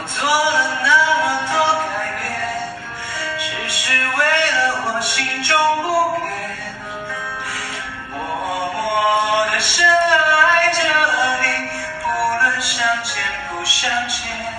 我做了那么多改变，只是为了我心中不变，默默的深爱着你，不论相见不相见。